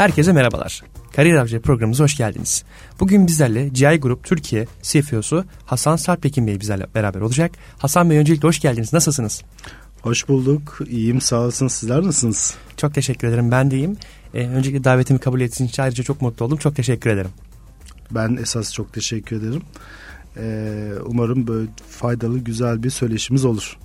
Herkese merhabalar. Kariyer Avcı programımıza hoş geldiniz. Bugün bizlerle GI Group Türkiye CFO'su Hasan Sarpekin Bey bizlerle beraber olacak. Hasan Bey öncelikle hoş geldiniz. Nasılsınız? Hoş bulduk. İyiyim sağ olsun. Sizler nasılsınız? Çok teşekkür ederim. Ben de iyiyim. Ee, öncelikle davetimi kabul ettiğiniz için ayrıca çok mutlu oldum. Çok teşekkür ederim. Ben esas çok teşekkür ederim. Ee, umarım böyle faydalı güzel bir söyleşimiz olur.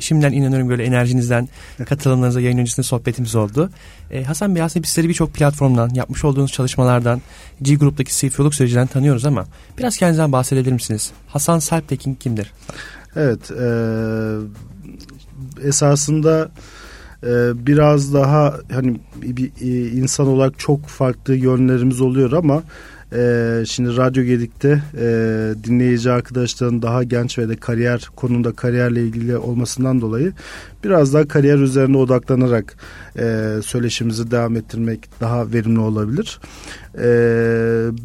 Şimdiden inanıyorum böyle enerjinizden, katılımlarınıza yayın öncesinde sohbetimiz oldu. Ee, Hasan Bey aslında bizleri birçok platformdan, yapmış olduğunuz çalışmalardan, G Group'taki CFO'luk sürecinden tanıyoruz ama biraz kendinizden bahsedebilir misiniz? Hasan Sarptekin kimdir? Evet, e, esasında e, biraz daha hani bir, bir insan olarak çok farklı yönlerimiz oluyor ama ee, şimdi Radyo Gedik'te e, dinleyici arkadaşların daha genç ve de kariyer konunda kariyerle ilgili olmasından dolayı biraz daha kariyer üzerine odaklanarak e, söyleşimizi devam ettirmek daha verimli olabilir. E,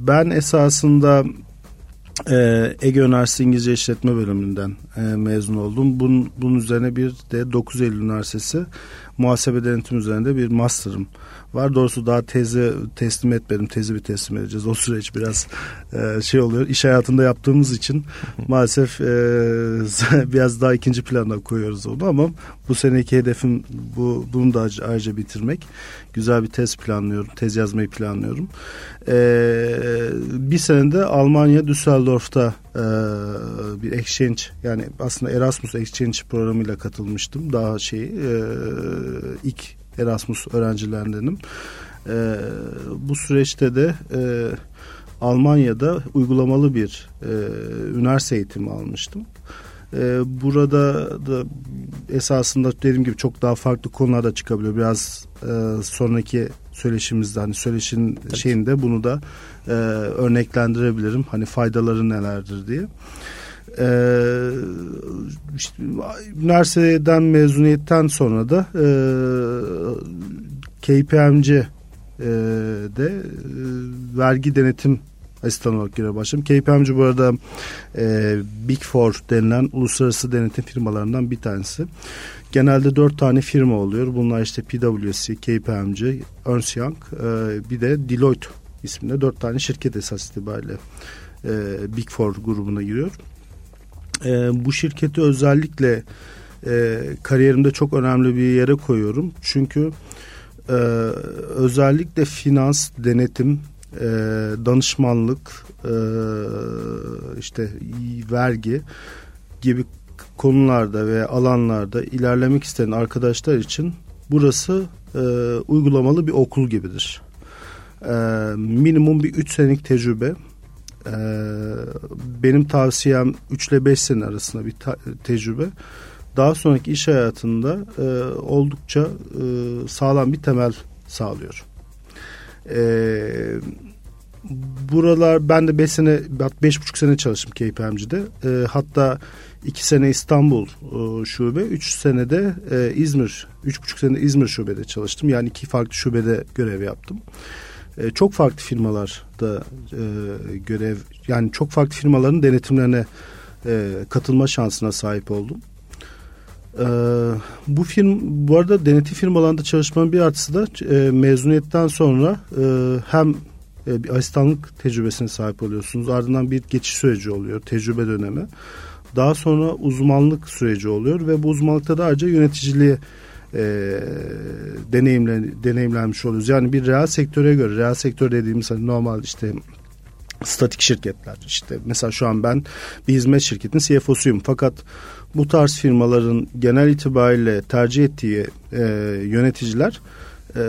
ben esasında e, Ege Üniversitesi İngilizce İşletme Bölümünden e, mezun oldum. Bunun, bunun üzerine bir de 9 Eylül Üniversitesi muhasebe denetim üzerinde bir master'ım var. Doğrusu daha tezi teslim etmedim. Tezi bir teslim edeceğiz. O süreç biraz e, şey oluyor. İş hayatında yaptığımız için maalesef e, biraz daha ikinci plana koyuyoruz onu ama bu seneki hedefim bu bunu da ayrıca bitirmek. Güzel bir tez planlıyorum. Tez yazmayı planlıyorum. E, bir senede Almanya Düsseldorf'ta e, bir exchange yani aslında Erasmus Exchange programıyla katılmıştım. Daha şey e, ilk Erasmus öğrencilerindenim. E, bu süreçte de e, Almanya'da uygulamalı bir e, üniversite eğitimi almıştım. E, burada da esasında dediğim gibi çok daha farklı konularda çıkabiliyor. Biraz e, sonraki söyleşimizde hani söyleşin Tabii. şeyinde bunu da e, örneklendirebilirim. Hani faydaları nelerdir diye. Ee, işte, üniversiteden mezuniyetten sonra da e, KPMG e, e, vergi denetim asistan olarak görev başladım. KPMG bu arada e, Big Four denilen uluslararası denetim firmalarından bir tanesi. Genelde dört tane firma oluyor. Bunlar işte PwC, KPMG, Ernst Young, e, bir de Deloitte isminde dört tane şirket esas itibariyle e, Big Four grubuna giriyor e, bu şirketi özellikle e, kariyerimde çok önemli bir yere koyuyorum. Çünkü e, özellikle finans, denetim, e, danışmanlık, e, işte vergi gibi konularda ve alanlarda ilerlemek isteyen arkadaşlar için burası e, uygulamalı bir okul gibidir. E, minimum bir üç senelik tecrübe ee, benim tavsiyem 3 ile 5 sene arasında bir tecrübe. Daha sonraki iş hayatında e, oldukça e, sağlam bir temel sağlıyor. E, buralar ben de 5 sene, 5,5 sene çalıştım KPMG'de. E, hatta 2 sene İstanbul e, şube, 3 senede e, İzmir, 3,5 sene İzmir şubede çalıştım. Yani iki farklı şubede görev yaptım. E, çok farklı firmalarda e, görev yani çok farklı firmaların denetimlerine e, katılma şansına sahip oldum. E, bu film bu arada denetim firmalarında çalışmanın bir artısı da e, mezuniyetten sonra e, hem e, bir asistanlık tecrübesine sahip oluyorsunuz. Ardından bir geçiş süreci oluyor, tecrübe dönemi. Daha sonra uzmanlık süreci oluyor ve bu uzmanlıkta da ayrıca yöneticiliğe e, deneyimlen, deneyimlenmiş oluyoruz. Yani bir reel sektöre göre, reel sektör dediğimiz hani normal işte statik şirketler işte mesela şu an ben bir hizmet şirketinin CFO'suyum fakat bu tarz firmaların genel itibariyle tercih ettiği e, yöneticiler e,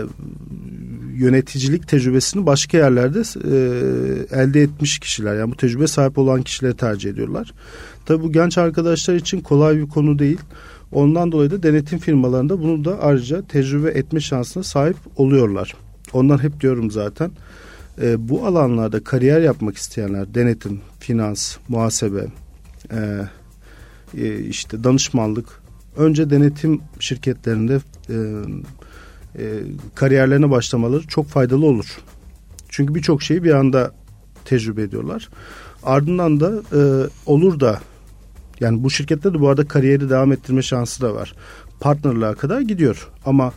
yöneticilik tecrübesini başka yerlerde e, elde etmiş kişiler yani bu tecrübe sahip olan kişileri tercih ediyorlar. Tabi bu genç arkadaşlar için kolay bir konu değil. Ondan dolayı da denetim firmalarında bunu da ayrıca tecrübe etme şansına sahip oluyorlar. Ondan hep diyorum zaten. E, bu alanlarda kariyer yapmak isteyenler denetim, finans, muhasebe, e, e, işte danışmanlık önce denetim şirketlerinde e, e, kariyerlerine başlamaları çok faydalı olur. Çünkü birçok şeyi bir anda tecrübe ediyorlar. Ardından da e, olur da yani bu şirkette de bu arada kariyeri devam ettirme şansı da var. Partnerlığa kadar gidiyor ama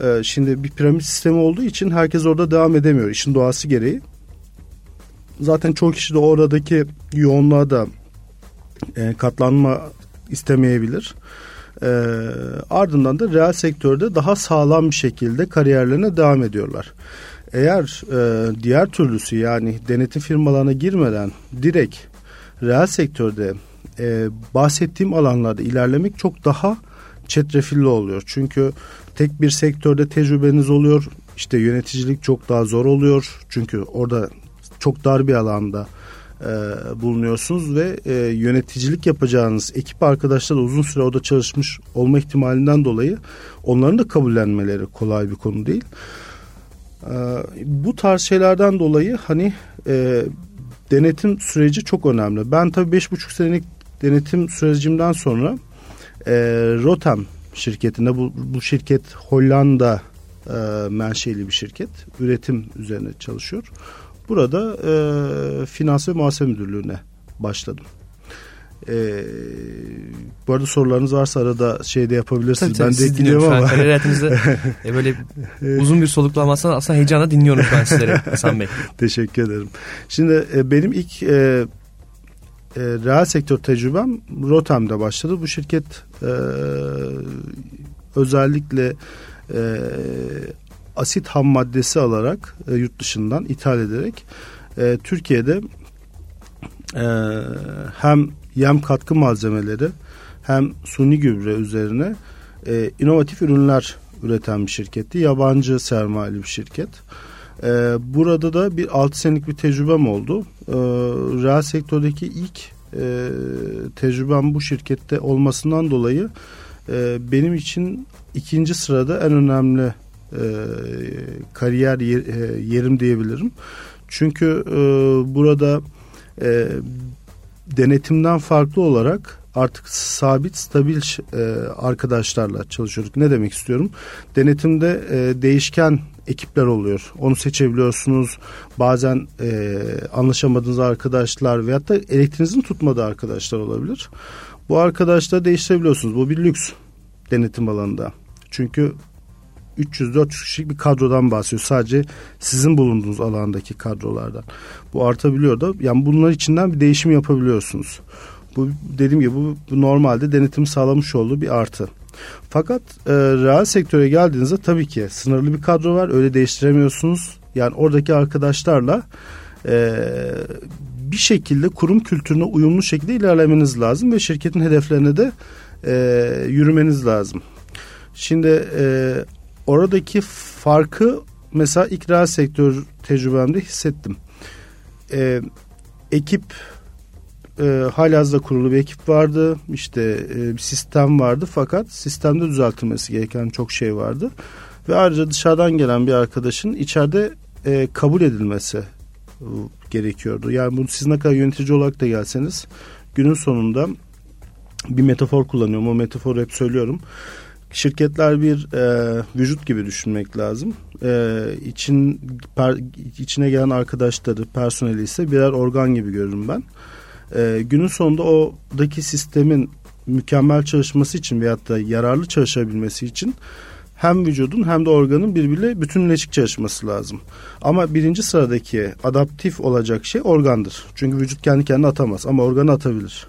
E, şimdi bir piramit sistemi olduğu için herkes orada devam edemiyor işin doğası gereği. Zaten çoğu kişi de oradaki yoğunluğa da e, katlanma istemeyebilir. E, ardından da reel sektörde daha sağlam bir şekilde kariyerlerine devam ediyorlar. Eğer e, diğer türlüsü yani denetim firmalarına girmeden direkt reel sektörde e, bahsettiğim alanlarda ilerlemek çok daha çetrefilli oluyor. Çünkü tek bir sektörde tecrübeniz oluyor. İşte yöneticilik çok daha zor oluyor. Çünkü orada çok dar bir alanda e, bulunuyorsunuz ve e, yöneticilik yapacağınız ekip arkadaşlar uzun süre orada çalışmış olma ihtimalinden dolayı onların da kabullenmeleri kolay bir konu değil. E, bu tarz şeylerden dolayı hani e, denetim süreci çok önemli. Ben tabii beş buçuk senelik denetim sürecimden sonra e, Rotem şirketinde bu, bu şirket Hollanda e, menşeli bir şirket. Üretim üzerine çalışıyor. Burada e, finans ve muhasebe müdürlüğüne başladım. E, bu arada sorularınız varsa arada şey de yapabilirsiniz. Tabii, tabii, ben de dinliyorum ama. Kariyer hayatınızda e, böyle uzun bir soluklu almazsan aslında heyecanla dinliyorum ben sizleri Hasan Bey. Teşekkür ederim. Şimdi e, benim ilk e, e, reel sektör tecrübem Rotem'de başladı. Bu şirket e, özellikle e, asit ham maddesi alarak e, yurt dışından ithal ederek e, Türkiye'de e, hem yem katkı malzemeleri hem suni gübre üzerine e, inovatif ürünler üreten bir şirketti. Yabancı sermayeli bir şirket. Burada da bir 6 senelik bir tecrübem oldu. E, reel sektördeki ilk e, tecrübem bu şirkette olmasından dolayı e, benim için ikinci sırada en önemli e, kariyer yer, e, yerim diyebilirim. Çünkü e, burada e, denetimden farklı olarak artık sabit stabil e, arkadaşlarla çalışıyorduk. Ne demek istiyorum? Denetimde e, değişken ekipler oluyor. Onu seçebiliyorsunuz. Bazen e, anlaşamadığınız arkadaşlar veyahut da elektriğinizin tutmadığı arkadaşlar olabilir. Bu arkadaşları değiştirebiliyorsunuz. Bu bir lüks denetim alanında. Çünkü 300-400 kişilik bir kadrodan bahsediyor. Sadece sizin bulunduğunuz alandaki kadrolardan. Bu artabiliyor da yani bunlar içinden bir değişim yapabiliyorsunuz. Bu dediğim gibi bu, bu normalde denetim sağlamış olduğu bir artı. Fakat e, reel sektöre geldiğinizde tabii ki sınırlı bir kadro var. Öyle değiştiremiyorsunuz. Yani oradaki arkadaşlarla e, bir şekilde kurum kültürüne uyumlu şekilde ilerlemeniz lazım ve şirketin hedeflerine de e, yürümeniz lazım. Şimdi e, oradaki farkı mesela ikra sektör tecrübemde hissettim. E, ekip e, halihazırda kurulu bir ekip vardı. İşte e, bir sistem vardı fakat sistemde düzeltilmesi gereken çok şey vardı. Ve ayrıca dışarıdan gelen bir arkadaşın içeride e, kabul edilmesi e, gerekiyordu. Yani bunu siz ne kadar yönetici olarak da gelseniz günün sonunda bir metafor kullanıyorum. O metaforu hep söylüyorum. Şirketler bir e, vücut gibi düşünmek lazım. E, için per, içine gelen arkadaşları, personeli ise birer organ gibi görürüm ben. E, günün sonunda oradaki sistemin mükemmel çalışması için veyahut da yararlı çalışabilmesi için hem vücudun hem de organın birbiriyle bütünleşik çalışması lazım. Ama birinci sıradaki adaptif olacak şey organdır. Çünkü vücut kendi kendine atamaz ama organı atabilir.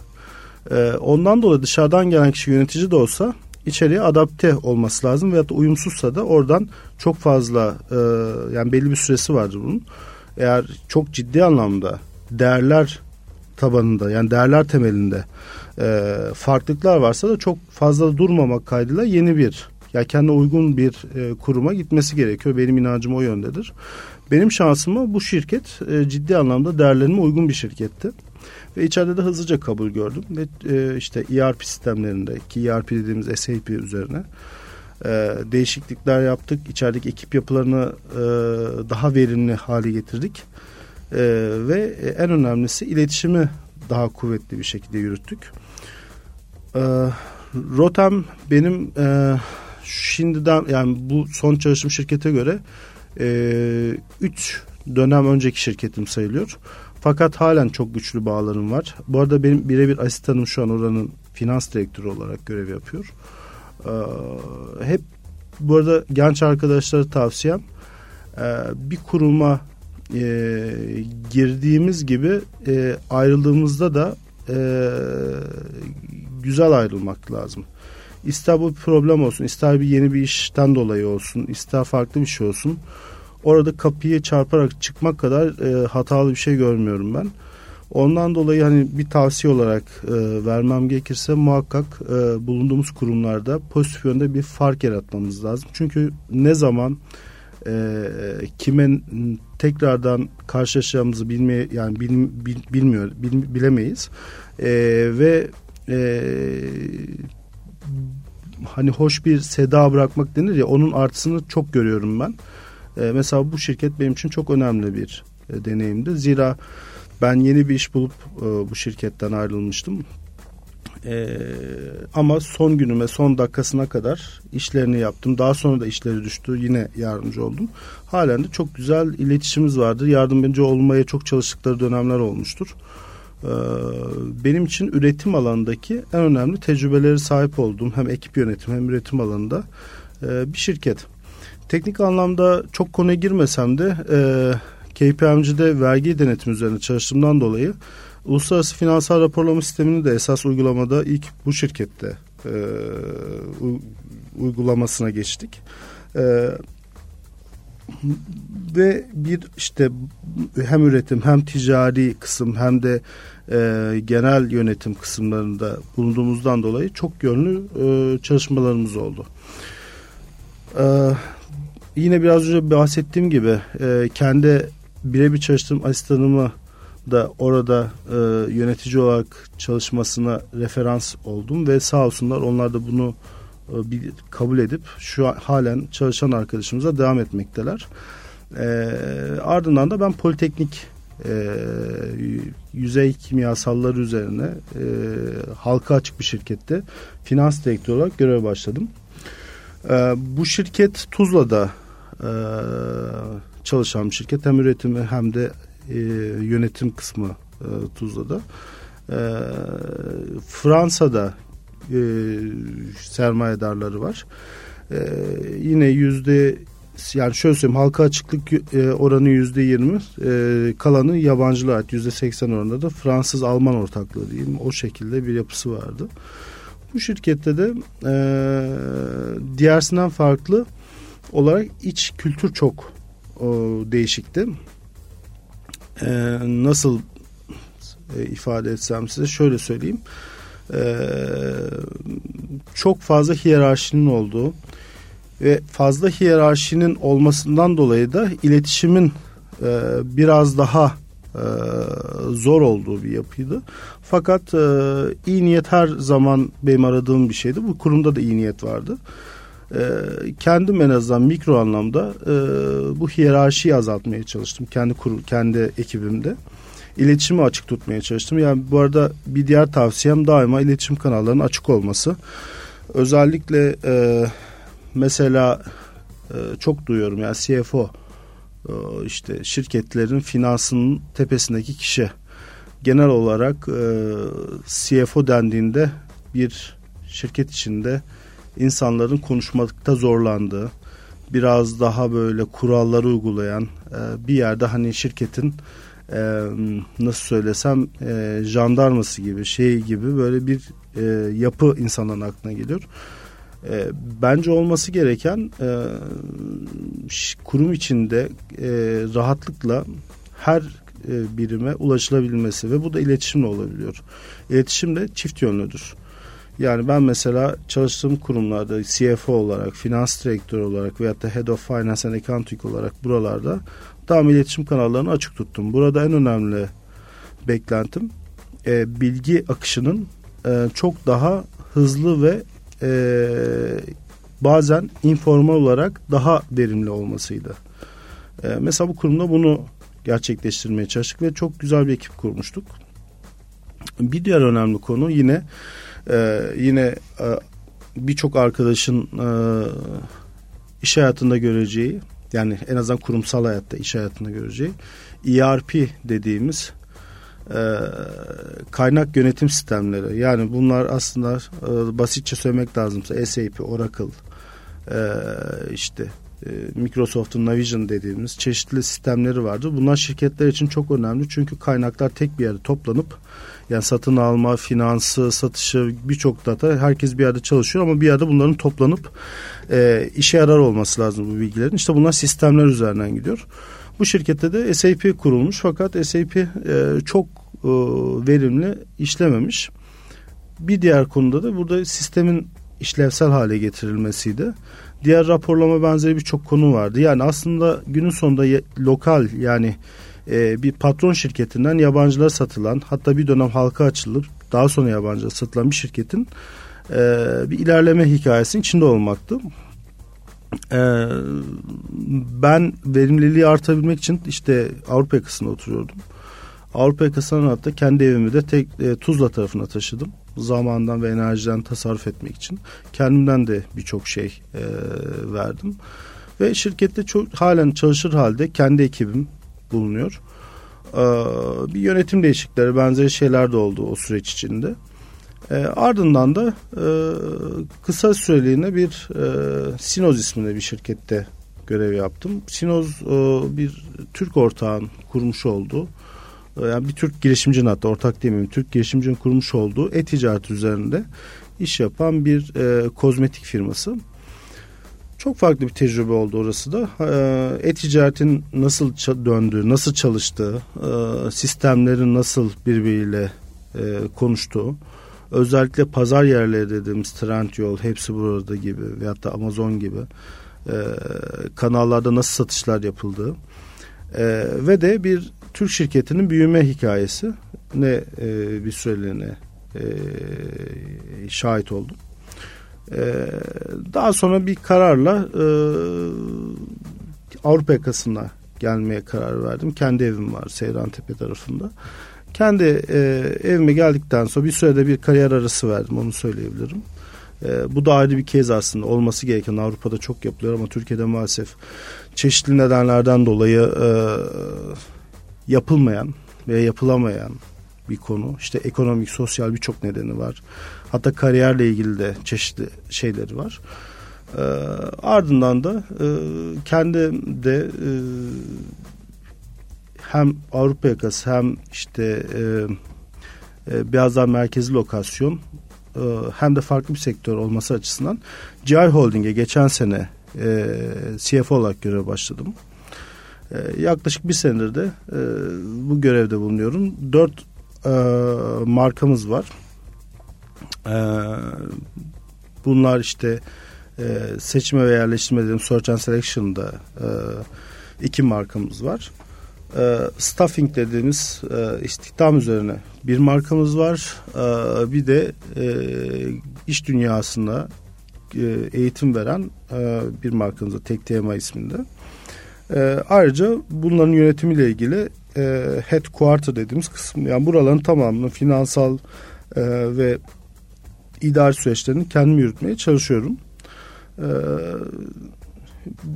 Ee, ondan dolayı dışarıdan gelen kişi yönetici de olsa içeriye adapte olması lazım veyahut da uyumsuzsa da oradan çok fazla e, yani belli bir süresi vardır bunun. Eğer çok ciddi anlamda değerler tabanında yani değerler temelinde e, farklılıklar varsa da çok fazla durmamak kaydıyla yeni bir ya kendine uygun bir e, kuruma gitmesi gerekiyor. Benim inancım o yöndedir. Benim şansıma bu şirket e, ciddi anlamda değerlerime uygun bir şirketti. Ve içeride de hızlıca kabul gördüm. Ve e, işte ERP sistemlerinde ki ERP dediğimiz SAP üzerine e, değişiklikler yaptık. İçerideki ekip yapılarını e, daha verimli hale getirdik. E, ve en önemlisi iletişimi daha kuvvetli bir şekilde yürüttük. E, Rotem benim e, şimdiden yani bu son çalışım şirkete göre 3 e, dönem önceki şirketim sayılıyor. Fakat halen çok güçlü bağlarım var. Bu arada benim birebir asistanım şu an oranın finans direktörü olarak görev yapıyor. Ee, hep bu arada genç arkadaşlara tavsiyem e, bir kuruma e, girdiğimiz gibi e, ayrıldığımızda da e, güzel ayrılmak lazım. İster bu problem olsun, ister bir yeni bir işten dolayı olsun, ister farklı bir şey olsun. Orada kapıyı çarparak çıkmak kadar e, hatalı bir şey görmüyorum ben. Ondan dolayı hani bir tavsiye olarak e, vermem gerekirse muhakkak e, bulunduğumuz kurumlarda pozitif yönde bir fark yaratmamız lazım. Çünkü ne zaman e, kimin tekrardan karşılaşacağımızı bilmeye yani bil, bil, bilmiyor bil, bilemeyiz e, ve e, hani hoş bir seda bırakmak denir ya onun artısını çok görüyorum ben. E, mesela bu şirket benim için çok önemli bir e, deneyimdi. Zira ben yeni bir iş bulup e, bu şirketten ayrılmıştım. Ee, ama son günüme son dakikasına kadar işlerini yaptım. Daha sonra da işleri düştü. Yine yardımcı oldum. Halen de çok güzel iletişimimiz vardı. Yardımcı olmaya çok çalıştıkları dönemler olmuştur. Ee, benim için üretim alanındaki en önemli tecrübeleri sahip olduğum hem ekip yönetimi hem üretim alanında e, bir şirket. Teknik anlamda çok konuya girmesem de e, KPMG'de vergi denetim üzerine çalıştığımdan dolayı uluslararası finansal raporlama sistemini de esas uygulamada ilk bu şirkette e, uygulamasına geçtik. E, ve bir işte hem üretim hem ticari kısım hem de e, genel yönetim kısımlarında bulunduğumuzdan dolayı çok yönlü e, çalışmalarımız oldu. E, yine biraz önce bahsettiğim gibi e, kendi birebir çalıştığım asistanımı da orada e, yönetici olarak çalışmasına referans oldum ve sağ olsunlar onlar da bunu e, bir, kabul edip şu an, halen çalışan arkadaşımıza devam etmekteler. E, ardından da ben politeknik e, yüzey kimyasalları üzerine e, halka açık bir şirkette finans direktörü olarak görev başladım. E, bu şirket Tuzla'da e, çalışan bir şirket. Hem üretimi hem de e, yönetim kısmı e, Tuzla'da. E, Fransa'da e, sermayedarları var. E, yine yüzde yani şöyle söyleyeyim halka açıklık e, oranı yüzde yirmi e, kalanı yabancılar ait yüzde seksen oranında da Fransız Alman ortaklığı diyeyim o şekilde bir yapısı vardı. Bu şirkette de e, diğersinden farklı olarak iç kültür çok o, değişikti. E, nasıl e, ifade etsem size şöyle söyleyeyim. E, çok fazla hiyerarşinin olduğu ve fazla hiyerarşinin olmasından dolayı da iletişimin e, biraz daha e, zor olduğu bir yapıydı. Fakat e, iyi niyet her zaman benim aradığım bir şeydi. Bu kurumda da iyi niyet vardı. E, kendim en azından mikro anlamda e, bu hiyerarşiyi azaltmaya çalıştım. Kendi kur, kendi ekibimde. İletişimi açık tutmaya çalıştım. Yani bu arada bir diğer tavsiyem daima iletişim kanallarının açık olması. Özellikle e, mesela e, çok duyuyorum yani CFO e, işte şirketlerin finansının tepesindeki kişi. Genel olarak e, CFO dendiğinde bir şirket içinde insanların konuşmakta zorlandığı, biraz daha böyle kuralları uygulayan e, bir yerde hani şirketin e, nasıl söylesem e, jandarması gibi şey gibi böyle bir e, yapı insanların aklına geliyor. E, bence olması gereken e, kurum içinde e, rahatlıkla her e, birime ulaşılabilmesi ve bu da iletişimle olabiliyor. İletişim de çift yönlüdür. Yani ben mesela çalıştığım kurumlarda CFO olarak, finans direktörü olarak veyahut da Head of Finance and Accounting olarak buralarda tam iletişim kanallarını açık tuttum. Burada en önemli beklentim e, bilgi akışının e, çok daha hızlı ve e, bazen informal olarak daha verimli olmasıydı. E, mesela bu kurumda bunu gerçekleştirmeye çalıştık ve çok güzel bir ekip kurmuştuk. Bir diğer önemli konu yine e, yine e, birçok arkadaşın e, iş hayatında göreceği yani en azından kurumsal hayatta iş hayatında göreceği ERP dediğimiz e, kaynak yönetim sistemleri. Yani bunlar aslında e, basitçe söylemek lazımsa SAP, Oracle, e, işte e, Microsoft'un Navision dediğimiz çeşitli sistemleri vardı. Bunlar şirketler için çok önemli çünkü kaynaklar tek bir yerde toplanıp yani satın alma, finansı, satışı birçok data herkes bir yerde çalışıyor ama bir yerde bunların toplanıp e, işe yarar olması lazım bu bilgilerin. İşte bunlar sistemler üzerinden gidiyor. Bu şirkette de SAP kurulmuş fakat SAP e, çok e, verimli işlememiş. Bir diğer konuda da burada sistemin işlevsel hale getirilmesiydi. Diğer raporlama benzeri birçok konu vardı. Yani aslında günün sonunda lokal yani e, bir patron şirketinden yabancılara satılan hatta bir dönem halka açılıp daha sonra yabancılara satılan bir şirketin e, bir ilerleme hikayesinin içinde olmaktı. E, ben verimliliği artabilmek için işte Avrupa yakasında oturuyordum. Avrupa yakasından hatta kendi evimi de tek, e, Tuzla tarafına taşıdım. Zamandan ve enerjiden tasarruf etmek için. Kendimden de birçok şey e, verdim. Ve şirkette çok halen çalışır halde kendi ekibim bulunuyor. E, bir yönetim değişiklikleri benzeri şeyler de oldu o süreç içinde. E, ardından da e, kısa süreliğine bir e, Sinoz isminde bir şirkette görev yaptım. Sinoz e, bir Türk ortağın kurmuş olduğu yani bir Türk girişimcinin hatta ortak demeyeyim Türk girişimcinin kurmuş olduğu e-ticaret üzerinde iş yapan bir e, kozmetik firması. Çok farklı bir tecrübe oldu orası da. E, e-ticaretin nasıl döndüğü, nasıl çalıştığı, e, sistemlerin nasıl birbiriyle e, konuştuğu, özellikle pazar yerleri dediğimiz Trendyol, hepsi burada gibi veyahut da Amazon gibi e, kanallarda nasıl satışlar yapıldığı e, ve de bir Türk şirketinin büyüme hikayesi ne e, bir süreliğine e, şahit oldum. E, daha sonra bir kararla e, Avrupa yakasına gelmeye karar verdim. Kendi evim var Seyrantepe tarafında. Kendi e, evime geldikten sonra bir sürede bir kariyer arası verdim onu söyleyebilirim. E, bu da ayrı bir kez aslında olması gereken Avrupa'da çok yapılıyor ama Türkiye'de maalesef çeşitli nedenlerden dolayı e, yapılmayan veya yapılamayan bir konu. İşte ekonomik, sosyal birçok nedeni var. Hatta kariyerle ilgili de çeşitli şeyleri var. E, ardından da e, kendi de e, hem Avrupa yakası hem işte e, e, biraz daha merkezi lokasyon e, hem de farklı bir sektör olması açısından GI Holding'e geçen sene e, CFO olarak görev başladım. E, yaklaşık bir senedir de e, bu görevde bulunuyorum. Dört e, markamız var. E, bunlar işte e, seçme ve yerleştirme dediğim Search and Selection'da e, iki markamız var. E, staffing dediğimiz istihdam üzerine bir markamız var. Bir de iş dünyasında e, eğitim veren bir markamız var. Tek Tema isminde. Ayrıca bunların yönetimiyle ilgili e, headquarter dediğimiz kısım yani buraların tamamını finansal ve idari süreçlerini kendim yürütmeye çalışıyorum. E,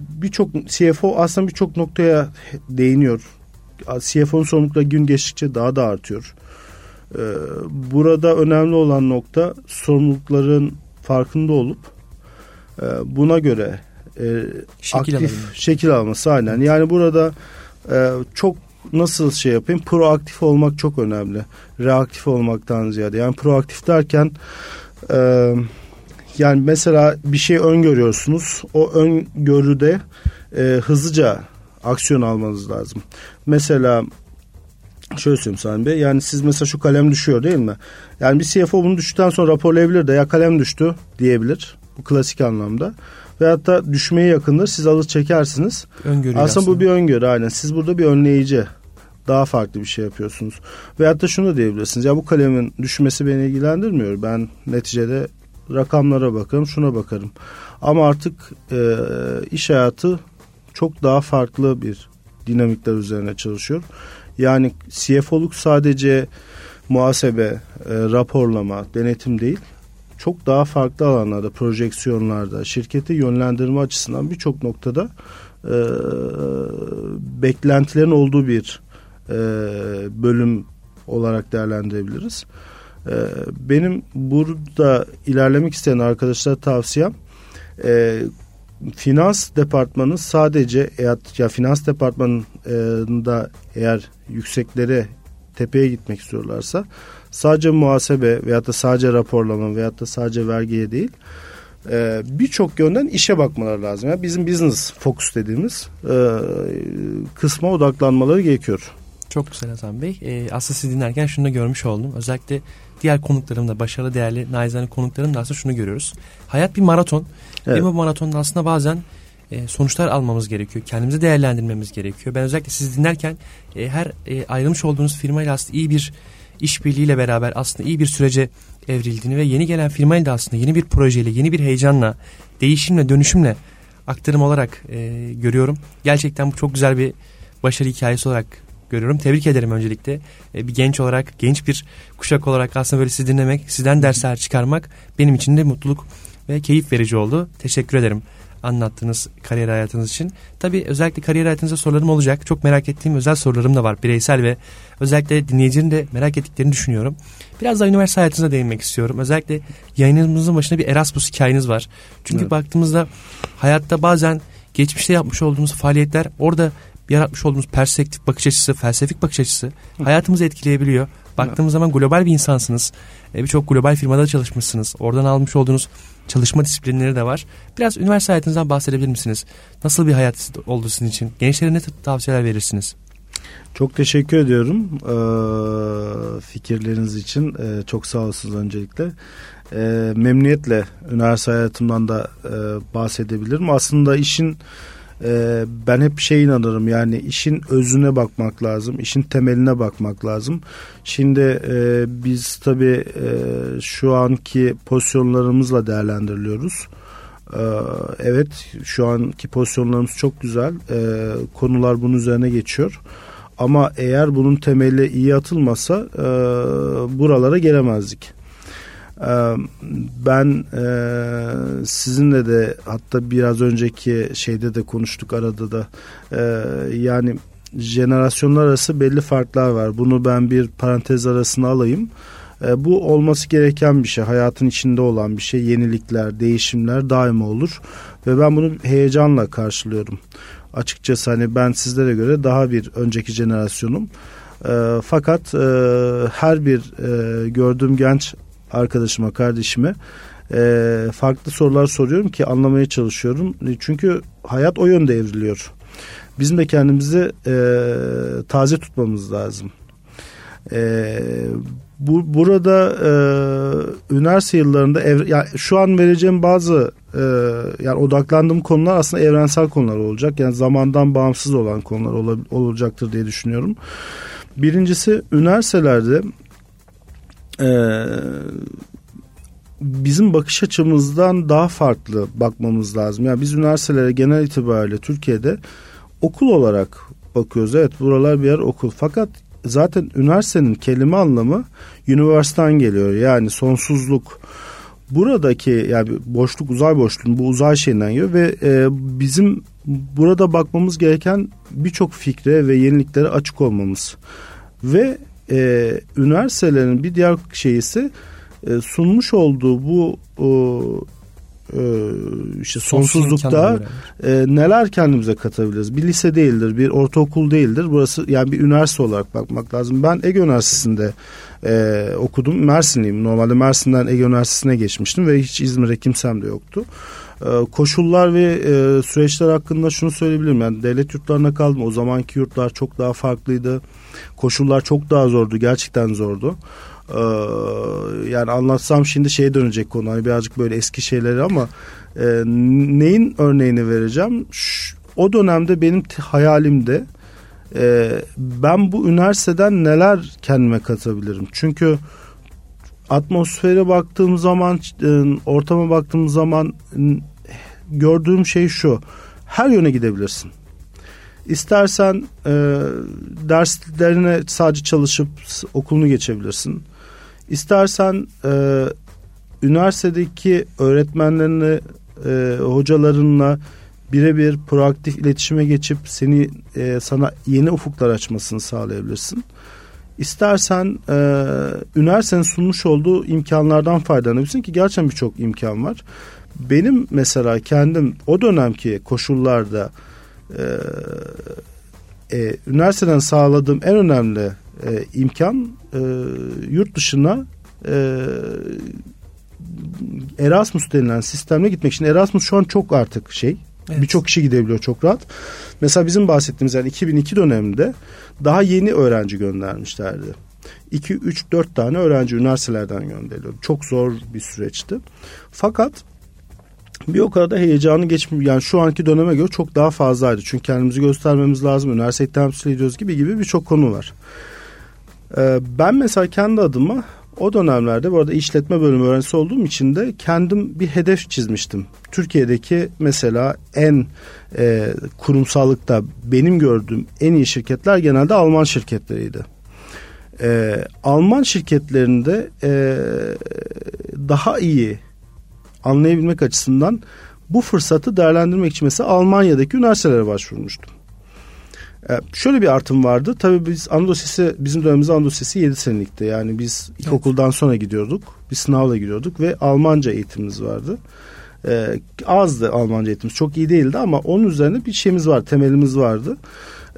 birçok CFO aslında birçok noktaya değiniyor. CFO'nun sorumlulukları gün geçtikçe daha da artıyor. E, burada önemli olan nokta sorumlulukların farkında olup e, buna göre e, şekil aktif alalım. şekil alması aynen. Yani burada e, çok nasıl şey yapayım proaktif olmak çok önemli. Reaktif olmaktan ziyade. Yani proaktif derken e, yani mesela bir şey öngörüyorsunuz. O öngörüde e, hızlıca aksiyon almanız lazım. Mesela şöyle söyleyeyim Sami Bey. Yani siz mesela şu kalem düşüyor değil mi? Yani bir CFO bunu düştükten sonra raporlayabilir de ya kalem düştü diyebilir. Bu klasik anlamda veyahut da düşmeye yakındır. Siz alır çekersiniz. Öngörü aslında, aslında bu bir öngörü aynen. Siz burada bir önleyici daha farklı bir şey yapıyorsunuz. Veyahut da şunu da diyebilirsiniz. Ya bu kalemin düşmesi beni ilgilendirmiyor. Ben neticede rakamlara bakarım, şuna bakarım. Ama artık e, iş hayatı çok daha farklı bir dinamikler üzerine çalışıyor. Yani CFO'luk sadece muhasebe, e, raporlama, denetim değil çok daha farklı alanlarda, projeksiyonlarda, şirketi yönlendirme açısından birçok noktada e, beklentilerin olduğu bir e, bölüm olarak değerlendirebiliriz. E, benim burada ilerlemek isteyen arkadaşlara tavsiyem e, finans departmanı sadece ya, finans departmanında eğer yükseklere tepeye gitmek istiyorlarsa sadece muhasebe veyahut da sadece raporlama veyahut da sadece vergiye değil birçok yönden işe bakmaları lazım. Yani bizim business focus dediğimiz kısma odaklanmaları gerekiyor. Çok güzel Hasan Bey. E, aslında sizi dinlerken şunu da görmüş oldum. Özellikle diğer konuklarımda, başarılı değerli naizane konuklarımda aslında şunu görüyoruz. Hayat bir maraton. Evet. Ve bu maratonda aslında bazen e, sonuçlar almamız gerekiyor. Kendimizi değerlendirmemiz gerekiyor. Ben özellikle sizi dinlerken e, her e, ayrılmış olduğunuz firmayla aslında iyi bir işbirliğiyle beraber aslında iyi bir sürece evrildiğini ve yeni gelen firmayla da aslında yeni bir projeyle, yeni bir heyecanla, değişimle, dönüşümle aktarım olarak e, görüyorum. Gerçekten bu çok güzel bir başarı hikayesi olarak görüyorum. Tebrik ederim öncelikle. E, bir genç olarak, genç bir kuşak olarak aslında böyle sizi dinlemek, sizden dersler çıkarmak benim için de mutluluk ve keyif verici oldu. Teşekkür ederim anlattığınız kariyer hayatınız için. Tabii özellikle kariyer hayatınızda sorularım olacak. Çok merak ettiğim özel sorularım da var. Bireysel ve özellikle dinleyicilerin de merak ettiklerini düşünüyorum. Biraz da üniversite hayatınıza değinmek istiyorum. Özellikle yayınımızın başında bir Erasmus hikayeniz var. Çünkü evet. baktığımızda hayatta bazen geçmişte yapmış olduğumuz faaliyetler orada yaratmış olduğumuz perspektif bakış açısı, felsefik bakış açısı hayatımızı etkileyebiliyor. Baktığımız zaman global bir insansınız. E, birçok global firmada çalışmışsınız. Oradan almış olduğunuz çalışma disiplinleri de var. Biraz üniversite hayatınızdan bahsedebilir misiniz? Nasıl bir hayat oldu sizin için? Gençlere ne tavsiyeler verirsiniz? Çok teşekkür ediyorum ee, fikirleriniz için. Ee, çok sağ olasınız öncelikle. Ee, memnuniyetle üniversite hayatımdan da e, bahsedebilirim. Aslında işin e, ben hep şey inanırım yani işin özüne bakmak lazım, işin temeline bakmak lazım. Şimdi e, biz tabii e, şu anki pozisyonlarımızla değerlendiriliyoruz. E, evet şu anki pozisyonlarımız çok güzel, e, konular bunun üzerine geçiyor. Ama eğer bunun temeli iyi atılmasa e, buralara gelemezdik. Ben sizinle de hatta biraz önceki şeyde de konuştuk arada da yani jenerasyonlar arası belli farklar var. Bunu ben bir parantez arasına alayım. Bu olması gereken bir şey. Hayatın içinde olan bir şey. Yenilikler, değişimler daima olur. Ve ben bunu heyecanla karşılıyorum. Açıkçası hani ben sizlere göre daha bir önceki jenerasyonum. E, fakat e, her bir e, gördüğüm genç arkadaşıma, kardeşime e, farklı sorular soruyorum ki anlamaya çalışıyorum. Çünkü hayat o yönde evriliyor. Bizim de kendimizi e, taze tutmamız lazım. E, bu burada e, üniversite yıllarında ev, yani şu an vereceğim bazı e, yani odaklandığım konular aslında evrensel konular olacak. Yani zamandan bağımsız olan konular ol, olacaktır diye düşünüyorum. Birincisi üniversitelerde e, bizim bakış açımızdan daha farklı bakmamız lazım. Yani biz üniversitelere genel itibariyle Türkiye'de okul olarak bakıyoruz. Evet buralar bir yer okul. Fakat zaten üniversitenin kelime anlamı üniversiteden geliyor. Yani sonsuzluk. Buradaki yani boşluk uzay boşluğun bu uzay şeyinden geliyor ve e, bizim burada bakmamız gereken birçok fikre ve yeniliklere açık olmamız. Ve e, üniversitelerin bir diğer şeyisi e, sunmuş olduğu bu e, işte sonsuzlukta e, neler kendimize katabiliriz? Bir lise değildir, bir ortaokul değildir. Burası yani bir üniversite olarak bakmak lazım. Ben Ege Üniversitesi'nde e, okudum. Mersinliyim. Normalde Mersin'den Ege Üniversitesi'ne geçmiştim ve hiç İzmir'e kimsem de yoktu. E, koşullar ve e, süreçler hakkında şunu söyleyebilirim. Yani devlet yurtlarına kaldım. O zamanki yurtlar çok daha farklıydı. Koşullar çok daha zordu. Gerçekten zordu. Ee, yani anlatsam şimdi şeye dönecek konu. Hani birazcık böyle eski şeyleri ama e, neyin örneğini vereceğim? O dönemde benim hayalimde e, ben bu üniversiteden neler kendime katabilirim? Çünkü atmosfere baktığım zaman, ortama baktığım zaman gördüğüm şey şu. Her yöne gidebilirsin. İstersen e, derslerine sadece çalışıp okulunu geçebilirsin. İstersen e, üniversitedeki öğretmenlerine, e, hocalarınla birebir proaktif iletişime geçip seni e, sana yeni ufuklar açmasını sağlayabilirsin. İstersen e, üniversitenin sunmuş olduğu imkanlardan faydalanabilirsin ki gerçekten birçok imkan var. Benim mesela kendim o dönemki koşullarda e, e, üniversiteden sağladığım en önemli e, imkan e, yurt dışına e, Erasmus denilen sistemle gitmek için Erasmus şu an çok artık şey evet. birçok kişi gidebiliyor çok rahat. Mesela bizim bahsettiğimiz yani 2002 döneminde daha yeni öğrenci göndermişlerdi. 2 3 4 tane öğrenci üniversitelerden gönderiliyordu. Çok zor bir süreçti. Fakat bir o kadar da heyecanı geçmiyor. Yani şu anki döneme göre çok daha fazlaydı. Çünkü kendimizi göstermemiz lazım. Üniversiteyi temsil ediyoruz gibi gibi birçok konu var. Ee, ben mesela kendi adıma o dönemlerde bu arada işletme bölümü öğrencisi olduğum için de kendim bir hedef çizmiştim. Türkiye'deki mesela en e, kurumsallıkta benim gördüğüm en iyi şirketler genelde Alman şirketleriydi. E, Alman şirketlerinde e, daha iyi anlayabilmek açısından bu fırsatı değerlendirmek için mesela Almanya'daki üniversitelere başvurmuştum. Ee, şöyle bir artım vardı. Tabii biz Anadolu Sesi, bizim dönemimizde Anadolu Sesi 7 senelikti. Yani biz evet. ilkokuldan sonra gidiyorduk. Bir sınavla gidiyorduk ve Almanca eğitimimiz vardı. Ee, azdı Almanca eğitimimiz. Çok iyi değildi ama onun üzerine bir şeyimiz var, temelimiz vardı.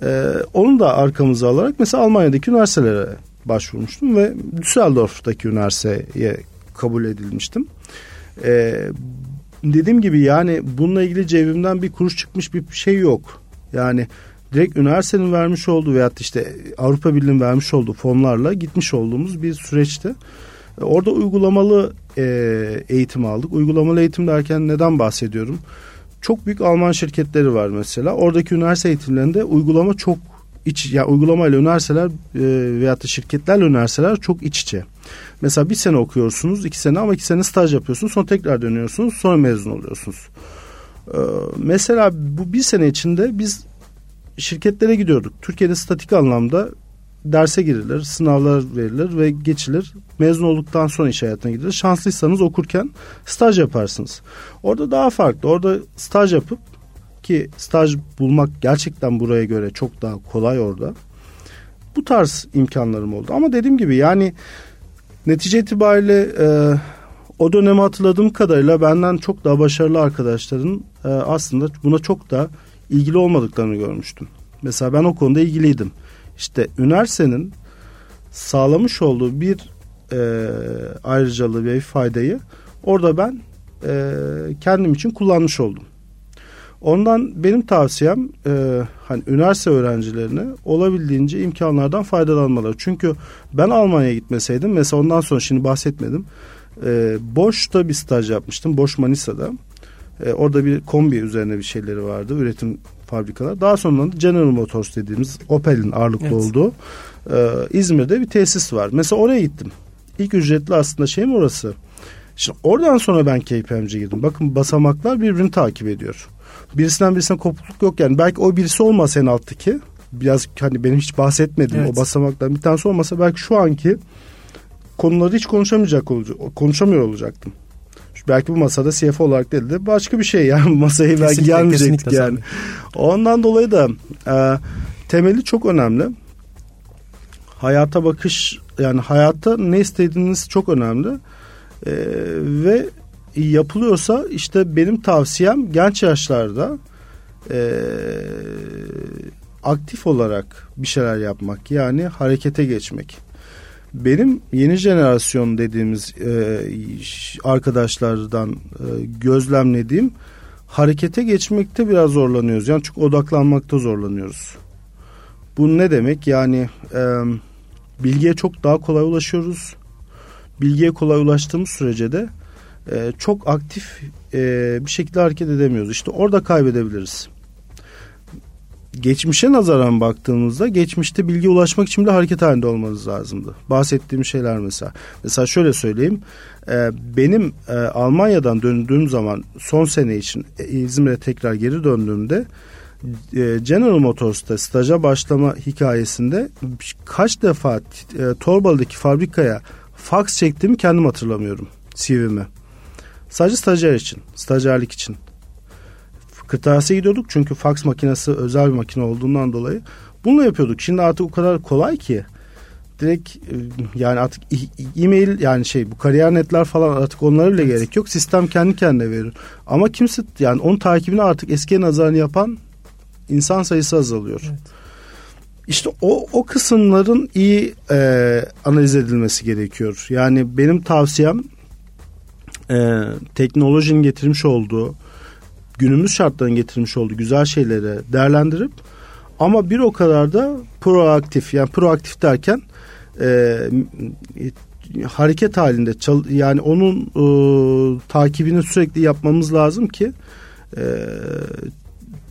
Ee, onu da arkamıza alarak mesela Almanya'daki üniversitelere başvurmuştum ve Düsseldorf'taki üniversiteye kabul edilmiştim. Ee, dediğim gibi yani bununla ilgili cebimden bir kuruş çıkmış bir şey yok. Yani direkt üniversitenin vermiş olduğu veyahut işte Avrupa Birliği'nin vermiş olduğu fonlarla gitmiş olduğumuz bir süreçti. E, orada uygulamalı e, eğitim aldık. Uygulamalı eğitim derken neden bahsediyorum? Çok büyük Alman şirketleri var mesela. Oradaki üniversite eğitimlerinde uygulama çok iç, yani uygulamayla üniversiteler e, veyahut da şirketlerle üniversiteler çok iç içe. Mesela bir sene okuyorsunuz, iki sene ama iki sene staj yapıyorsunuz, sonra tekrar dönüyorsunuz, sonra mezun oluyorsunuz. Ee, mesela bu bir sene içinde biz şirketlere gidiyorduk. Türkiye'de statik anlamda derse girilir, sınavlar verilir ve geçilir. Mezun olduktan sonra iş hayatına gidilir. Şanslıysanız okurken staj yaparsınız. Orada daha farklı. Orada staj yapıp ki staj bulmak gerçekten buraya göre çok daha kolay orada. Bu tarz imkanlarım oldu. Ama dediğim gibi yani netice itibariyle e, o dönemi hatırladığım kadarıyla benden çok daha başarılı arkadaşların e, aslında buna çok da ilgili olmadıklarını görmüştüm. Mesela ben o konuda ilgiliydim. İşte üniversitenin sağlamış olduğu bir e, ayrıcalığı ve faydayı orada ben e, kendim için kullanmış oldum. Ondan benim tavsiyem e, hani üniversite öğrencilerine olabildiğince imkanlardan faydalanmaları. Çünkü ben Almanya'ya gitmeseydim mesela ondan sonra şimdi bahsetmedim. E, Boş'ta bir staj yapmıştım. Boş Manisa'da. E, orada bir kombi üzerine bir şeyleri vardı. Üretim fabrikalar. Daha sonra da General Motors dediğimiz Opel'in ağırlıklı evet. olduğu e, İzmir'de bir tesis var. Mesela oraya gittim. İlk ücretli aslında şey mi orası? Şimdi oradan sonra ben KPMG girdim. Bakın basamaklar birbirini takip ediyor. Birisinden birisine kopukluk yok yani. Belki o birisi olmasa en alttaki biraz hani benim hiç bahsetmediğim evet. o basamaktan bir tanesi olmasa belki şu anki konuları hiç konuşamayacak olacak, konuşamıyor olacaktım. Belki bu masada CFO olarak değil de başka bir şey yani masaya kesinlikle, belki gelmeyecektik yani. Ondan dolayı da e, temeli çok önemli. Hayata bakış yani hayatta ne istediğiniz çok önemli. E, ve yapılıyorsa işte benim tavsiyem genç yaşlarda e, aktif olarak bir şeyler yapmak yani harekete geçmek. Benim yeni jenerasyon dediğimiz e, arkadaşlardan e, gözlemlediğim harekete geçmekte biraz zorlanıyoruz. Yani çünkü odaklanmakta zorlanıyoruz. Bu ne demek? Yani e, bilgiye çok daha kolay ulaşıyoruz. Bilgiye kolay ulaştığımız sürece de e, çok aktif e, bir şekilde hareket edemiyoruz. İşte orada kaybedebiliriz geçmişe nazaran baktığımızda geçmişte bilgi ulaşmak için bile hareket halinde olmanız lazımdı. Bahsettiğim şeyler mesela. Mesela şöyle söyleyeyim. E, benim e, Almanya'dan döndüğüm zaman son sene için e, İzmir'e tekrar geri döndüğümde General Motors'ta staja başlama hikayesinde kaç defa Torbalı'daki fabrikaya fax çektiğimi kendim hatırlamıyorum CV'me. Sadece stajyer için, stajyerlik için. Kırtasiye gidiyorduk çünkü fax makinesi özel bir makine olduğundan dolayı. Bununla yapıyorduk. Şimdi artık o kadar kolay ki direkt e, yani artık e-mail yani şey bu kariyer netler falan artık onlara bile evet. gerek yok. Sistem kendi kendine verir. Ama kimse yani onun takibini artık eskiye nazarını yapan insan sayısı azalıyor. Evet. İşte o, o kısımların iyi e, analiz edilmesi gerekiyor. Yani benim tavsiyem e, teknolojinin getirmiş olduğu günümüz şartlarının getirmiş olduğu güzel şeyleri değerlendirip ama bir o kadar da proaktif yani proaktif derken e, hareket halinde çal, yani onun e, takibini sürekli yapmamız lazım ki e,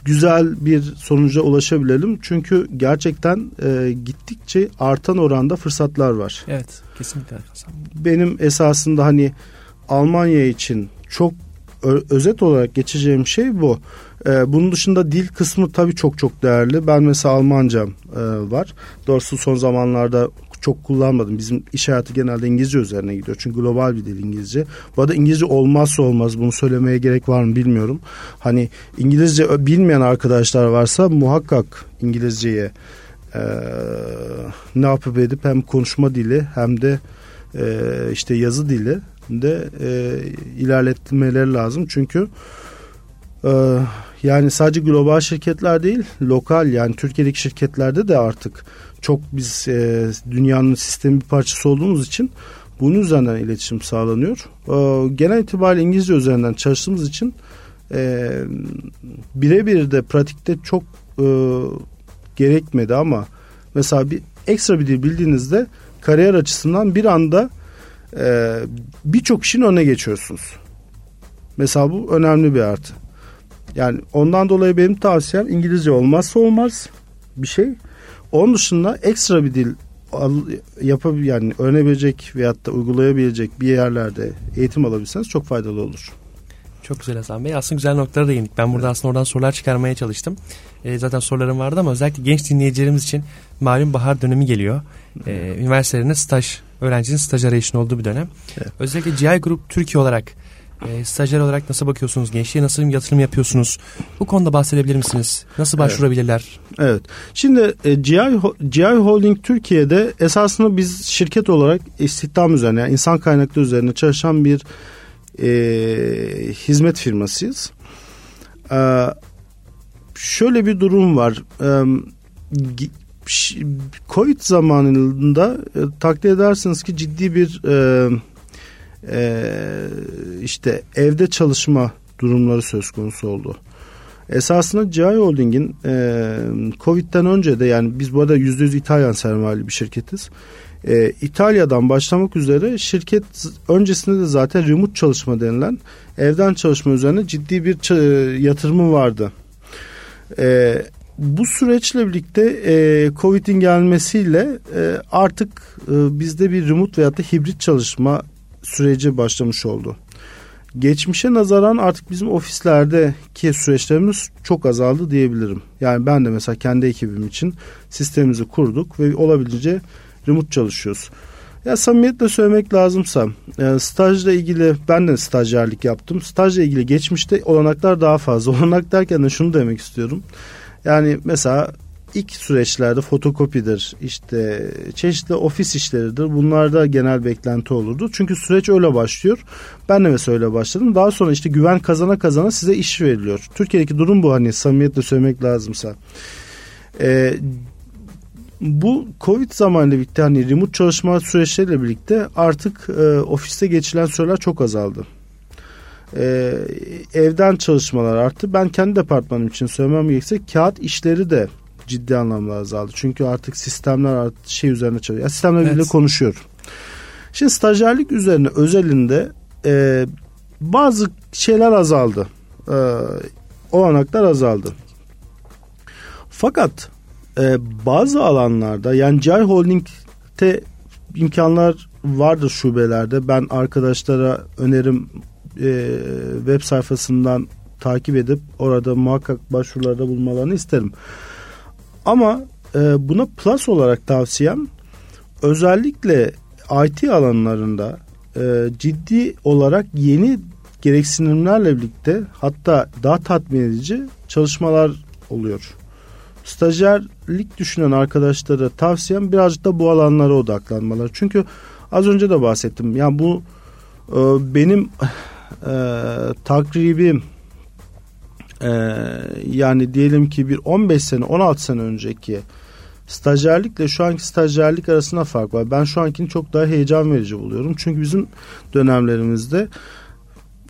güzel bir sonuca ulaşabilelim. Çünkü gerçekten e, gittikçe artan oranda fırsatlar var. Evet kesinlikle. Benim esasında hani Almanya için çok özet olarak geçeceğim şey bu. Ee, bunun dışında dil kısmı tabii çok çok değerli. Ben mesela Almancam e, var. Doğrusu son zamanlarda çok kullanmadım. Bizim iş hayatı genelde İngilizce üzerine gidiyor. Çünkü global bir dil İngilizce. Bu arada İngilizce olmazsa olmaz. Bunu söylemeye gerek var mı bilmiyorum. Hani İngilizce bilmeyen arkadaşlar varsa muhakkak İngilizceye e, ne yapıp edip hem konuşma dili hem de e, işte yazı dili de e, ilerletmeleri lazım. Çünkü e, yani sadece global şirketler değil lokal yani Türkiye'deki şirketlerde de artık çok biz e, dünyanın sistemi bir parçası olduğumuz için bunun üzerinden iletişim sağlanıyor. E, genel itibariyle İngilizce üzerinden çalıştığımız için e, birebir de pratikte çok e, gerekmedi ama mesela bir ekstra bir dil bildiğinizde kariyer açısından bir anda e, birçok işin önüne geçiyorsunuz. Mesela bu önemli bir artı. Yani ondan dolayı benim tavsiyem İngilizce olmazsa olmaz bir şey. Onun dışında ekstra bir dil yapab yani öğrenebilecek veyahut da uygulayabilecek bir yerlerde eğitim alabilseniz çok faydalı olur. Çok güzel Hasan Bey. Aslında güzel noktalara değindik. Ben burada evet. aslında oradan sorular çıkarmaya çalıştım. E, zaten sorularım vardı ama özellikle genç dinleyicilerimiz için malum bahar dönemi geliyor. E, üniversitelerinde staj, öğrencinin staj arayışının olduğu bir dönem. Evet. Özellikle GI Group Türkiye olarak e, stajyer olarak nasıl bakıyorsunuz? Gençliğe nasıl yatırım yapıyorsunuz? Bu konuda bahsedebilir misiniz? Nasıl başvurabilirler? Evet. evet. Şimdi e, GI, GI Holding Türkiye'de esasında biz şirket olarak istihdam üzerine, yani insan kaynakları üzerine çalışan bir e, hizmet firmasıyız. E, şöyle bir durum var. E, Covid zamanında e, takdir edersiniz ki ciddi bir e, e, işte evde çalışma durumları söz konusu oldu. Esasında GI Holding'in e, Covid'den önce de yani biz bu arada %100 İtalyan sermayeli bir şirketiz. E, İtalya'dan başlamak üzere şirket öncesinde de zaten remote çalışma denilen evden çalışma üzerine ciddi bir yatırımı vardı. E, bu süreçle birlikte e, Covid'in gelmesiyle e, artık e, bizde bir remote veyahut da hibrit çalışma süreci başlamış oldu. Geçmişe nazaran artık bizim ofislerdeki süreçlerimiz çok azaldı diyebilirim. Yani ben de mesela kendi ekibim için sistemimizi kurduk ve olabildiğince remote çalışıyoruz. Ya samimiyetle söylemek lazımsa e, stajla ilgili ben de stajyerlik yaptım. Stajla ilgili geçmişte olanaklar daha fazla. Olanak derken de şunu demek istiyorum. Yani mesela ilk süreçlerde fotokopidir, işte çeşitli ofis işleridir. Bunlarda genel beklenti olurdu. Çünkü süreç öyle başlıyor. Ben de mesela öyle başladım. Daha sonra işte güven kazana kazana size iş veriliyor. Türkiye'deki durum bu hani samimiyetle söylemek lazımsa. Ee, bu Covid zamanıyla birlikte hani remote çalışma süreçleriyle birlikte artık e, ofiste geçilen süreler çok azaldı. E, evden çalışmalar arttı. Ben kendi departmanım için söylemem gerekirse kağıt işleri de ciddi anlamda azaldı. Çünkü artık sistemler artık şey üzerine çalışıyor. Yani sistemler evet. bile konuşuyor. Şimdi stajyerlik üzerine özelinde e, bazı şeyler azaldı. E, olanaklar azaldı. Fakat e, bazı alanlarda yani Cay Holding'te imkanlar vardır şubelerde. Ben arkadaşlara önerim e, web sayfasından takip edip orada muhakkak başvurularda bulmalarını isterim. Ama e, buna plus olarak tavsiyem özellikle IT alanlarında e, ciddi olarak yeni gereksinimlerle birlikte hatta daha tatmin edici çalışmalar oluyor. stajyerlik düşünen arkadaşlara tavsiyem birazcık da bu alanlara odaklanmalar. Çünkü az önce de bahsettim. Yani bu e, benim e, takribim e, yani diyelim ki bir 15 sene 16 sene önceki stajyerlikle şu anki stajyerlik arasında fark var. Ben şu ankini çok daha heyecan verici buluyorum. Çünkü bizim dönemlerimizde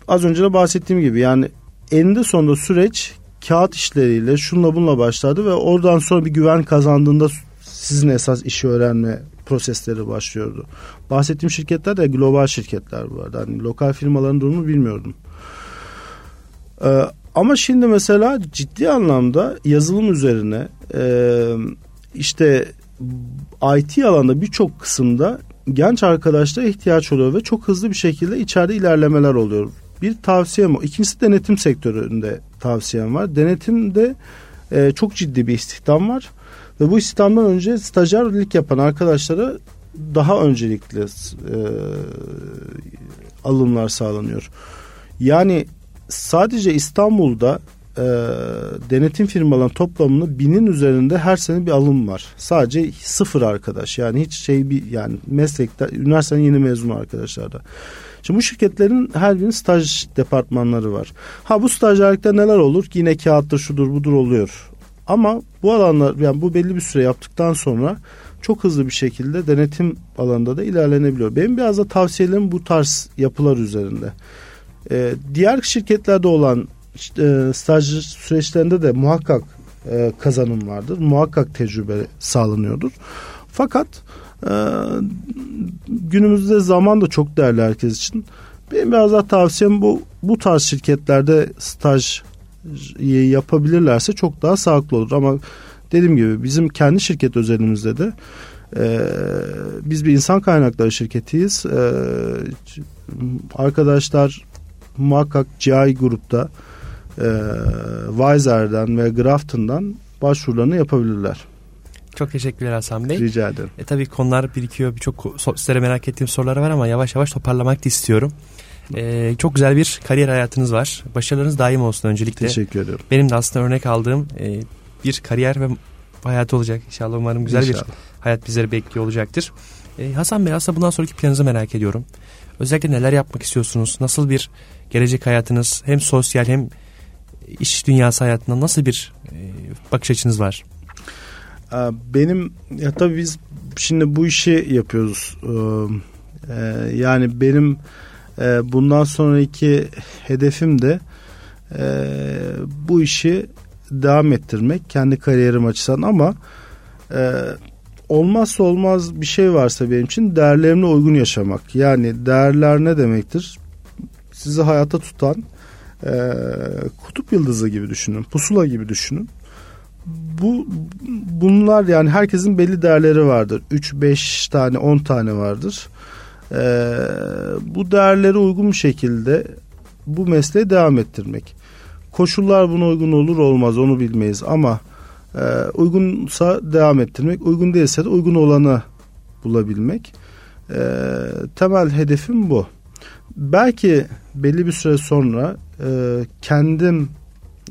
az önce de bahsettiğim gibi yani eninde sonunda süreç kağıt işleriyle şunla bunla başladı ve oradan sonra bir güven kazandığında sizin esas işi öğrenme prosesleri başlıyordu. Bahsettiğim şirketler de global şirketler bu arada. Hani lokal firmaların durumu bilmiyordum. Ee, ama şimdi mesela ciddi anlamda yazılım üzerine e, işte IT alanda birçok kısımda genç arkadaşlara ihtiyaç oluyor ve çok hızlı bir şekilde içeride ilerlemeler oluyor. Bir tavsiyem o. İkincisi denetim sektöründe tavsiyem var. Denetimde e, çok ciddi bir istihdam var. Ve bu istihdamdan önce stajyerlik yapan arkadaşlara daha öncelikli e, alımlar sağlanıyor. Yani sadece İstanbul'da e, denetim firmalarının toplamını binin üzerinde her sene bir alım var. Sadece sıfır arkadaş yani hiç şey bir yani meslekte üniversiteden yeni mezun arkadaşlarda. Şimdi bu şirketlerin her birinin staj departmanları var. Ha bu stajyerlikte neler olur? Yine kağıttır şudur budur oluyor. Ama bu alanlar yani bu belli bir süre yaptıktan sonra çok hızlı bir şekilde denetim alanında da ilerlenebiliyor. Benim biraz da tavsiyelerim bu tarz yapılar üzerinde. Ee, diğer şirketlerde olan e, staj süreçlerinde de muhakkak e, kazanım vardır. Muhakkak tecrübe sağlanıyordur. Fakat e, günümüzde zaman da çok değerli herkes için. Benim biraz daha tavsiyem bu bu tarz şirketlerde staj yapabilirlerse çok daha sağlıklı olur. Ama dediğim gibi bizim kendi şirket özelimizde de e, biz bir insan kaynakları şirketiyiz. E, arkadaşlar muhakkak GI grupta e, Wiser'den ve Grafton'dan başvurularını yapabilirler. Çok teşekkürler Hasan Bey. Rica ederim. E, tabii konular birikiyor. Birçok sizlere merak ettiğim sorular var ama yavaş yavaş toparlamak da istiyorum. E, çok güzel bir kariyer hayatınız var. Başarılarınız daim olsun öncelikle. Teşekkür ederim. Benim de aslında örnek aldığım e, bir kariyer ve hayatı olacak. İnşallah umarım güzel İnşallah. bir hayat bizleri bekliyor olacaktır. E, Hasan Bey aslında bundan sonraki planınızı merak ediyorum. Özellikle neler yapmak istiyorsunuz? Nasıl bir gelecek hayatınız hem sosyal hem iş dünyası hayatında nasıl bir e, bakış açınız var? Benim ya tabii biz şimdi bu işi yapıyoruz. Ee, yani benim e, bundan sonraki hedefim de e, bu işi devam ettirmek kendi kariyerim açısından ama e, olmazsa olmaz bir şey varsa benim için değerlerimle uygun yaşamak. Yani değerler ne demektir? Sizi hayata tutan e, kutup yıldızı gibi düşünün, pusula gibi düşünün. Bu bunlar yani herkesin belli değerleri vardır. 3 5 tane 10 tane vardır. E, bu değerlere uygun bir şekilde bu mesleği devam ettirmek. Koşullar buna uygun olur olmaz onu bilmeyiz ama e, uygunsa devam ettirmek, uygun değilse de uygun olanı bulabilmek. E, temel hedefim bu. Belki belli bir süre sonra e, kendim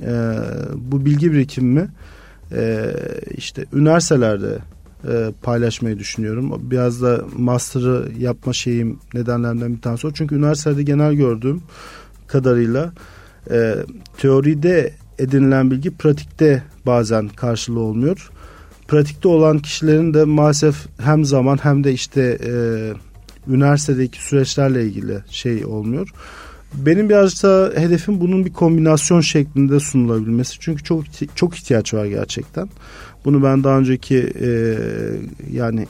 e, bu bilgi birikimimi e, işte üniversitelerde e, paylaşmayı düşünüyorum. Biraz da master'ı yapma şeyim nedenlerinden bir tanesi o. Çünkü üniversitede genel gördüğüm kadarıyla e, teoride edinilen bilgi pratikte bazen karşılığı olmuyor. Pratikte olan kişilerin de maalesef hem zaman hem de işte e, üniversitedeki süreçlerle ilgili şey olmuyor. Benim biraz da hedefim bunun bir kombinasyon şeklinde sunulabilmesi. Çünkü çok çok ihtiyaç var gerçekten. Bunu ben daha önceki e, yani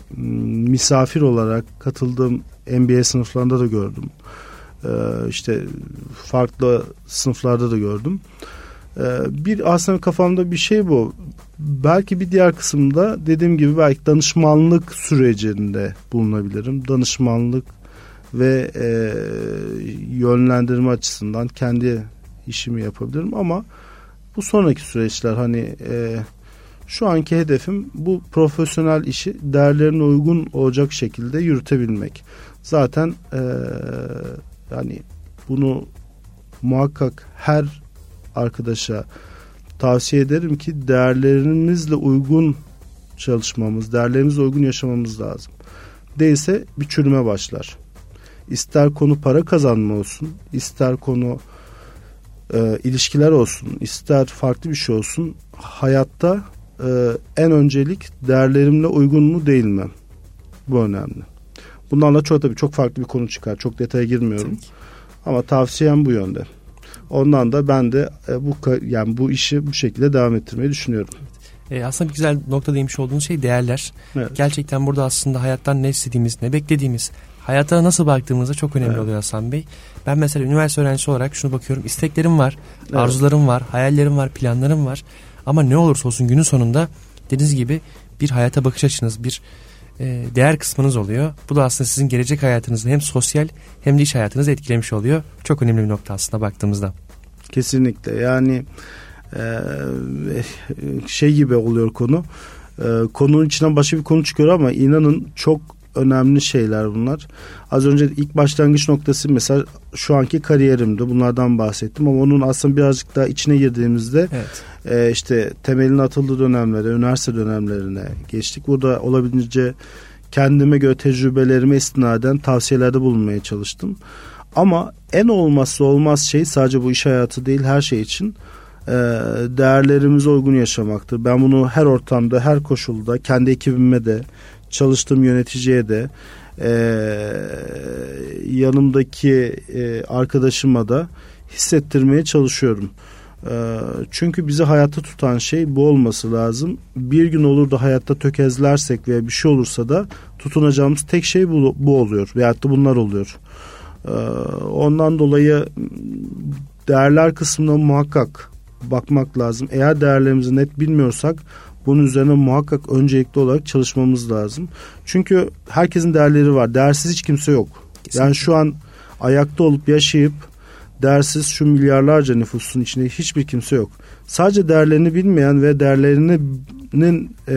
misafir olarak katıldığım MBA sınıflarında da gördüm. E, işte farklı sınıflarda da gördüm. E, bir aslında kafamda bir şey bu. Belki bir diğer kısımda dediğim gibi belki danışmanlık sürecinde bulunabilirim. Danışmanlık ve e, yönlendirme açısından kendi işimi yapabilirim ama bu sonraki süreçler hani e, şu anki hedefim bu profesyonel işi değerlerine uygun olacak şekilde yürütebilmek. Zaten e, yani bunu muhakkak her arkadaşa tavsiye ederim ki değerlerimizle uygun çalışmamız, değerlerimize uygun yaşamamız lazım. Değilse bir çürüme başlar. İster konu para kazanma olsun, ister konu e, ilişkiler olsun, ister farklı bir şey olsun. Hayatta e, en öncelik değerlerimle uygun mu değil mi? Bu önemli. Bunlarla çok tabii çok farklı bir konu çıkar. Çok detaya girmiyorum. Ama tavsiyem bu yönde. Ondan da ben de e, bu yani bu işi bu şekilde devam ettirmeyi düşünüyorum. E, aslında bir güzel nokta değinmiş olduğunuz şey değerler. Evet. Gerçekten burada aslında hayattan ne istediğimiz, ne beklediğimiz, hayata nasıl baktığımızda çok önemli evet. oluyor Hasan Bey. Ben mesela üniversite öğrencisi olarak şunu bakıyorum. İsteklerim var, evet. arzularım var, hayallerim var, planlarım var. Ama ne olursa olsun günün sonunda dediğiniz gibi bir hayata bakış açınız, bir e, değer kısmınız oluyor. Bu da aslında sizin gelecek hayatınızı hem sosyal hem de iş hayatınızı etkilemiş oluyor. Çok önemli bir nokta aslında baktığımızda. Kesinlikle yani e, şey gibi oluyor konu. E, konunun içinden başka bir konu çıkıyor ama inanın çok önemli şeyler bunlar. Az önce ilk başlangıç noktası mesela şu anki kariyerimde bunlardan bahsettim ama onun aslında birazcık daha içine girdiğimizde evet. e, işte temelin atıldığı dönemlere, üniversite dönemlerine geçtik. Burada olabildiğince kendime göre tecrübelerime istinaden tavsiyelerde bulunmaya çalıştım. Ama en olmazsa olmaz şey sadece bu iş hayatı değil her şey için e, değerlerimize uygun yaşamaktır. Ben bunu her ortamda, her koşulda, kendi ekibime de, çalıştığım yöneticiye de e, yanımdaki e, arkadaşıma da hissettirmeye çalışıyorum. E, çünkü bizi hayatta tutan şey bu olması lazım. Bir gün olur da hayatta tökezlersek veya bir şey olursa da tutunacağımız tek şey bu, bu oluyor. Veyahut da bunlar oluyor. E, ondan dolayı değerler kısmına muhakkak bakmak lazım. Eğer değerlerimizi net bilmiyorsak bunun üzerine muhakkak öncelikli olarak çalışmamız lazım. Çünkü herkesin değerleri var. Değersiz hiç kimse yok. Kesinlikle. Yani şu an ayakta olup yaşayıp değersiz şu milyarlarca nüfusun içinde hiçbir kimse yok. Sadece değerlerini bilmeyen ve değerlerinin e,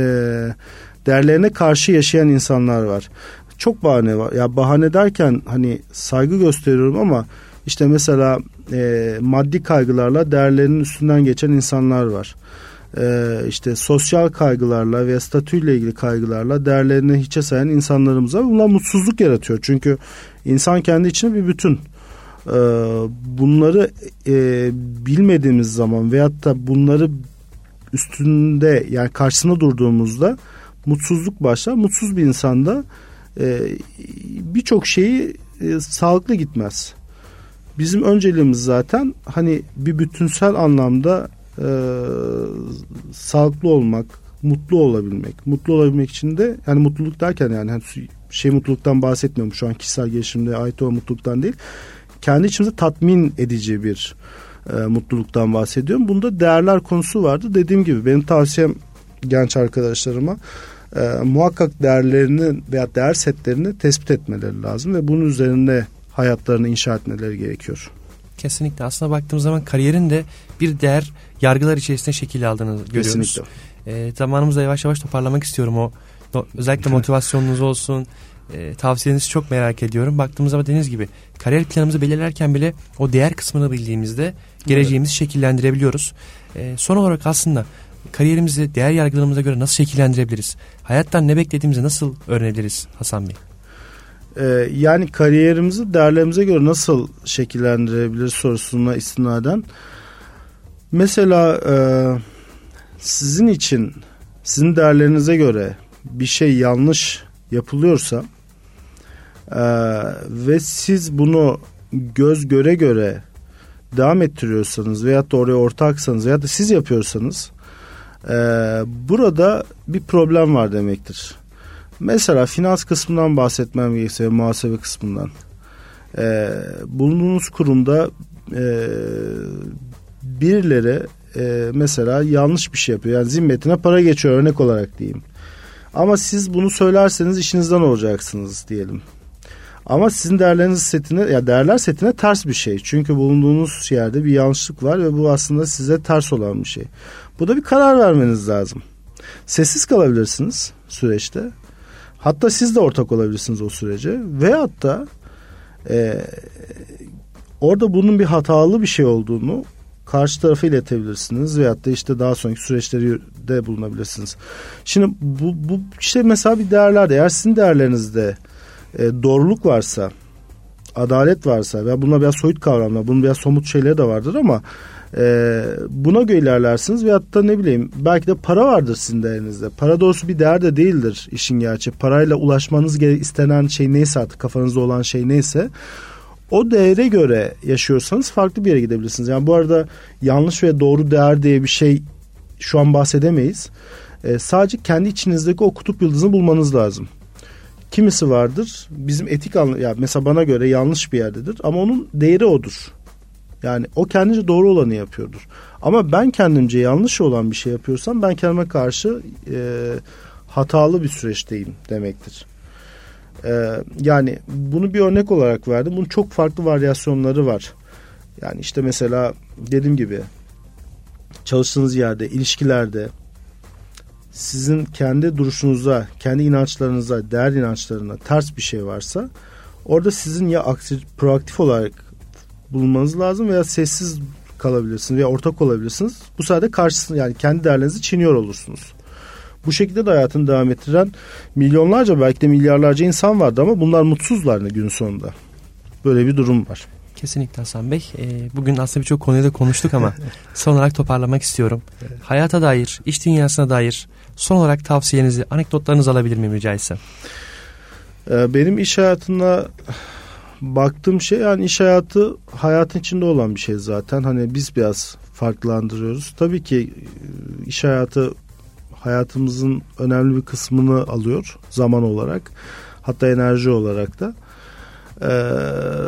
değerlerine karşı yaşayan insanlar var. Çok bahane var. Ya bahane derken hani saygı gösteriyorum ama işte mesela e, maddi kaygılarla değerlerinin üstünden geçen insanlar var e, işte sosyal kaygılarla ve statüyle ilgili kaygılarla değerlerini hiçe sayan insanlarımıza bunlar mutsuzluk yaratıyor. Çünkü insan kendi içinde bir bütün. E, bunları e, bilmediğimiz zaman veyahut da bunları üstünde yani karşısına durduğumuzda mutsuzluk başlar. Mutsuz bir insanda e, birçok şeyi e, sağlıklı gitmez. Bizim önceliğimiz zaten hani bir bütünsel anlamda e, sağlıklı olmak, mutlu olabilmek. Mutlu olabilmek için de yani mutluluk derken yani hani şey mutluluktan bahsetmiyorum şu an kişisel gelişimde ait olan mutluluktan değil. Kendi içimizde tatmin edici bir e, mutluluktan bahsediyorum. Bunda değerler konusu vardı. Dediğim gibi benim tavsiyem genç arkadaşlarıma e, muhakkak değerlerini veya değer setlerini tespit etmeleri lazım ve bunun üzerinde hayatlarını inşa etmeleri gerekiyor. Kesinlikle. Aslında baktığımız zaman kariyerin de bir değer yargılar içerisinde şekil aldığını görüyoruz. Kesinlikle. E, zamanımızda yavaş yavaş toparlamak istiyorum o. Özellikle motivasyonunuz olsun, e, tavsiyenizi çok merak ediyorum. Baktığımız zaman dediğiniz gibi kariyer planımızı belirlerken bile o değer kısmını bildiğimizde geleceğimizi evet. şekillendirebiliyoruz. E, son olarak aslında kariyerimizi değer yargılarımıza göre nasıl şekillendirebiliriz? Hayattan ne beklediğimizi nasıl öğrenebiliriz Hasan Bey? Ee, yani kariyerimizi değerlerimize göre nasıl şekillendirebiliriz sorusuna istinaden. Mesela e, sizin için sizin değerlerinize göre bir şey yanlış yapılıyorsa e, ve siz bunu göz göre göre devam ettiriyorsanız veyahut da oraya ortaksanız veyahut da siz yapıyorsanız e, burada bir problem var demektir. Mesela finans kısmından bahsetmem gerekirse muhasebe kısmından. Ee, bulunduğunuz kurumda e, birileri e, mesela yanlış bir şey yapıyor. Yani zimmetine para geçiyor örnek olarak diyeyim. Ama siz bunu söylerseniz işinizden olacaksınız diyelim. Ama sizin değerleriniz setine ya değerler setine ters bir şey. Çünkü bulunduğunuz yerde bir yanlışlık var ve bu aslında size ters olan bir şey. Bu da bir karar vermeniz lazım. Sessiz kalabilirsiniz süreçte Hatta siz de ortak olabilirsiniz o sürece. Veyahut da e, orada bunun bir hatalı bir şey olduğunu karşı tarafa iletebilirsiniz veyahut da işte daha sonraki süreçleri de bulunabilirsiniz. Şimdi bu, bu işte mesela bir değerlerde eğer sizin değerlerinizde e, doğruluk varsa adalet varsa veya bunlar biraz soyut kavramlar bunun biraz somut şeyleri de vardır ama e, buna göre ilerlersiniz veyahut da ne bileyim belki de para vardır sizin değerinizde. Para doğrusu bir değer de değildir işin gerçeği. Parayla ulaşmanız istenen şey neyse artık kafanızda olan şey neyse o değere göre yaşıyorsanız farklı bir yere gidebilirsiniz. Yani bu arada yanlış ve doğru değer diye bir şey şu an bahsedemeyiz. E, sadece kendi içinizdeki o kutup yıldızını bulmanız lazım. Kimisi vardır bizim etik anlı ya mesela bana göre yanlış bir yerdedir ama onun değeri odur. Yani o kendince doğru olanı yapıyordur. Ama ben kendimce yanlış olan bir şey yapıyorsam ben kendime karşı e, hatalı bir süreçteyim demektir. E, yani bunu bir örnek olarak verdim. Bunun çok farklı varyasyonları var. Yani işte mesela dediğim gibi çalıştığınız yerde, ilişkilerde sizin kendi duruşunuza, kendi inançlarınıza, değer inançlarına ters bir şey varsa orada sizin ya aktif, proaktif olarak bulunmanız lazım veya sessiz kalabilirsiniz veya ortak olabilirsiniz. Bu sayede karşısında yani kendi değerlerinizi çiğniyor olursunuz. Bu şekilde de hayatını devam ettiren milyonlarca belki de milyarlarca insan vardı ama bunlar mutsuzlar gün sonunda. Böyle bir durum var. Kesinlikle Hasan Bey. E, bugün aslında birçok konuyu da konuştuk ama son olarak toparlamak istiyorum. Evet. Hayata dair, iş dünyasına dair son olarak tavsiyenizi, anekdotlarınızı alabilir miyim rica etsem? Ee, benim iş hayatında baktığım şey yani iş hayatı hayatın içinde olan bir şey zaten. Hani biz biraz farklandırıyoruz. Tabii ki e, iş hayatı hayatımızın önemli bir kısmını alıyor zaman olarak. Hatta enerji olarak da. Ee,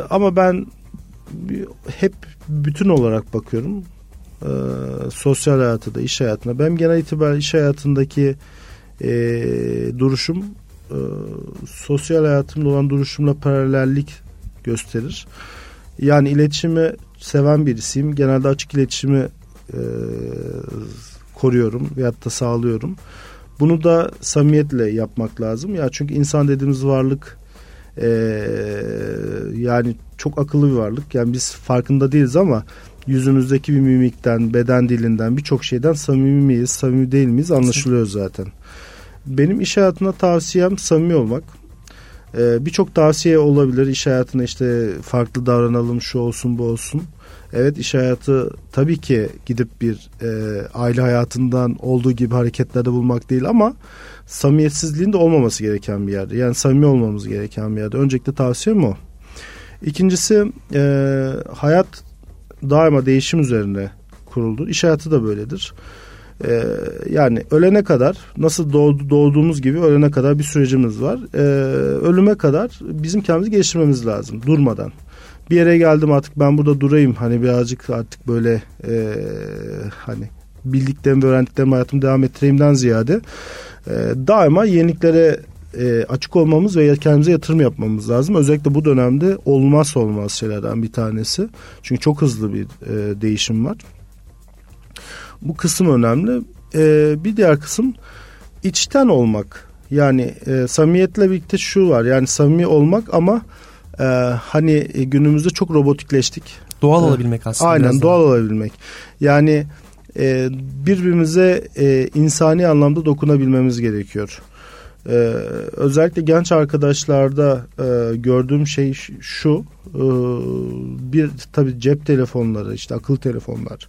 ama ben hep bütün olarak bakıyorum. Ee, sosyal hayatı da iş hayatına. Ben genel itibariyle iş hayatındaki e, duruşum e, sosyal hayatımda olan duruşumla paralellik gösterir. Yani iletişimi seven birisiyim. Genelde açık iletişimi e, koruyorum veyahut da sağlıyorum. Bunu da samimiyetle yapmak lazım. Ya çünkü insan dediğimiz varlık e, yani çok akıllı bir varlık. Yani biz farkında değiliz ama yüzümüzdeki bir mimikten, beden dilinden birçok şeyden samimi miyiz, samimi değil miyiz anlaşılıyor zaten. Benim iş hayatına tavsiyem samimi olmak. Ee, Birçok tavsiye olabilir iş hayatına işte farklı davranalım şu olsun bu olsun. Evet iş hayatı tabii ki gidip bir e, aile hayatından olduğu gibi hareketlerde bulmak değil ama samimiyetsizliğin de olmaması gereken bir yerde. Yani samimi olmamız gereken bir yerde. Öncelikle tavsiyem o. İkincisi e, hayat daima değişim üzerine kuruldu. İş hayatı da böyledir. Ee, yani ölene kadar nasıl doğdu, doğduğumuz gibi ölene kadar bir sürecimiz var. Ee, ölüme kadar bizim kendimizi geliştirmemiz lazım durmadan. Bir yere geldim artık ben burada durayım hani birazcık artık böyle e, hani bildiklerimi ve öğrendiklerimi hayatımı devam ettireyimden ziyade e, daima yeniliklere e, açık olmamız ve kendimize yatırım yapmamız lazım. Özellikle bu dönemde olmaz olmaz şeylerden bir tanesi. Çünkü çok hızlı bir e, değişim var. Bu kısım önemli. E, bir diğer kısım içten olmak. Yani e, samimiyetle birlikte şu var. Yani samimi olmak ama e, hani günümüzde çok robotikleştik. Doğal e, olabilmek aslında. Aynen doğal olabilmek. Yani e, birbirimize e, insani anlamda dokunabilmemiz gerekiyor. Ee, özellikle genç arkadaşlarda e, gördüğüm şey şu e, bir tabi cep telefonları işte akıllı telefonlar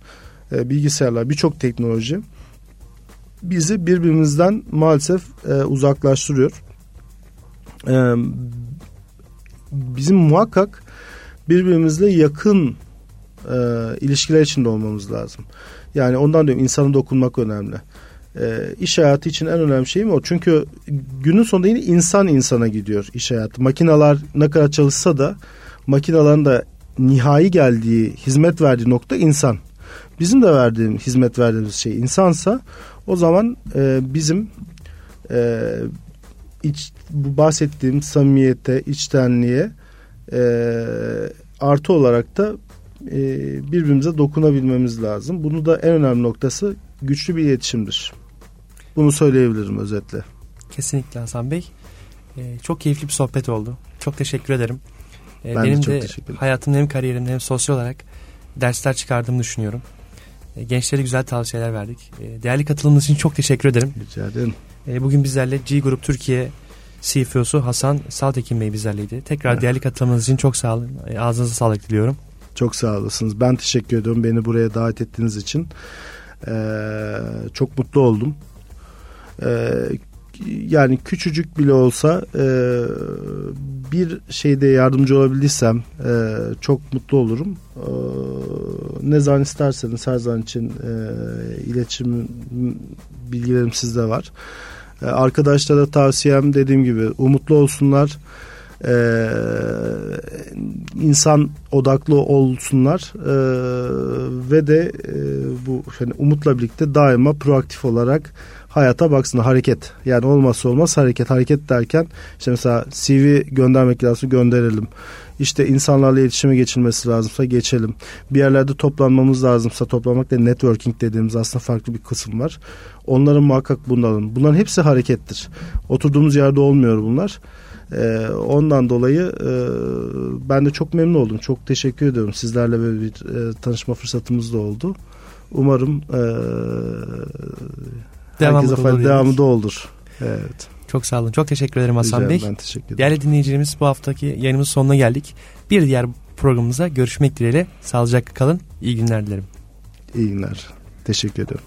e, bilgisayarlar birçok teknoloji bizi birbirimizden maalesef e, uzaklaştırıyor. E, bizim muhakkak birbirimizle yakın e, ilişkiler içinde olmamız lazım. Yani ondan diyorum insana dokunmak önemli. E, iş hayatı için en önemli şey mi o? Çünkü günün sonunda yine insan insana gidiyor iş hayatı. Makinalar ne kadar çalışsa da makinaların da nihai geldiği, hizmet verdiği nokta insan bizim de verdiğim hizmet verdiğimiz şey insansa o zaman e, bizim e, iç, bu bahsettiğim samimiyete, içtenliğe e, artı olarak da e, birbirimize dokunabilmemiz lazım. Bunu da en önemli noktası güçlü bir iletişimdir. Bunu söyleyebilirim özetle. Kesinlikle Hasan Bey. Ee, çok keyifli bir sohbet oldu. Çok teşekkür ederim. Ee, ben Benim de, çok de hayatımda hem kariyerimde hem sosyal olarak dersler çıkardığımı düşünüyorum. E, gençlere güzel tavsiyeler verdik. E, değerli katılımınız için çok teşekkür ederim. Rica ederim. E, bugün bizlerle G Grup Türkiye CFO'su Hasan Saltekin Bey bizlerleydi. Tekrar evet. değerli katılımınız için çok sağ olun. Ağzınıza sağlık diliyorum. Çok sağ olasınız. Ben teşekkür ediyorum beni buraya davet ettiğiniz için. Ee, çok mutlu oldum. Ee, yani küçücük bile olsa e, bir şeyde yardımcı olabildiysem e, çok mutlu olurum. E, ne zaman isterseniz her zaman için e, iletişim bilgilerim sizde var. E, arkadaşlara tavsiyem dediğim gibi umutlu olsunlar. Ee, insan odaklı olsunlar ee, ve de e, bu hani umutla birlikte daima proaktif olarak hayata baksın hareket. Yani olmazsa olmaz hareket. Hareket derken işte mesela CV göndermek lazım gönderelim. İşte insanlarla iletişime geçilmesi lazımsa geçelim. Bir yerlerde toplanmamız lazımsa toplamak da networking dediğimiz aslında farklı bir kısım var. Onların muhakkak bunların. Bunların hepsi harekettir. Oturduğumuz yerde olmuyor bunlar. Ee, ondan dolayı e, ben de çok memnun oldum. Çok teşekkür ediyorum. Sizlerle böyle bir e, tanışma fırsatımız da oldu. Umarım e, devamı herkese fayda devamı da olur. Evet. Çok sağ olun. Çok teşekkür ederim Hasan Rica Bey. Ben teşekkür ederim. Değerli dinleyicilerimiz bu haftaki yayınımızın sonuna geldik. Bir diğer programımıza görüşmek dileğiyle. Sağlıcakla kalın. İyi günler dilerim. İyi günler. Teşekkür ederim.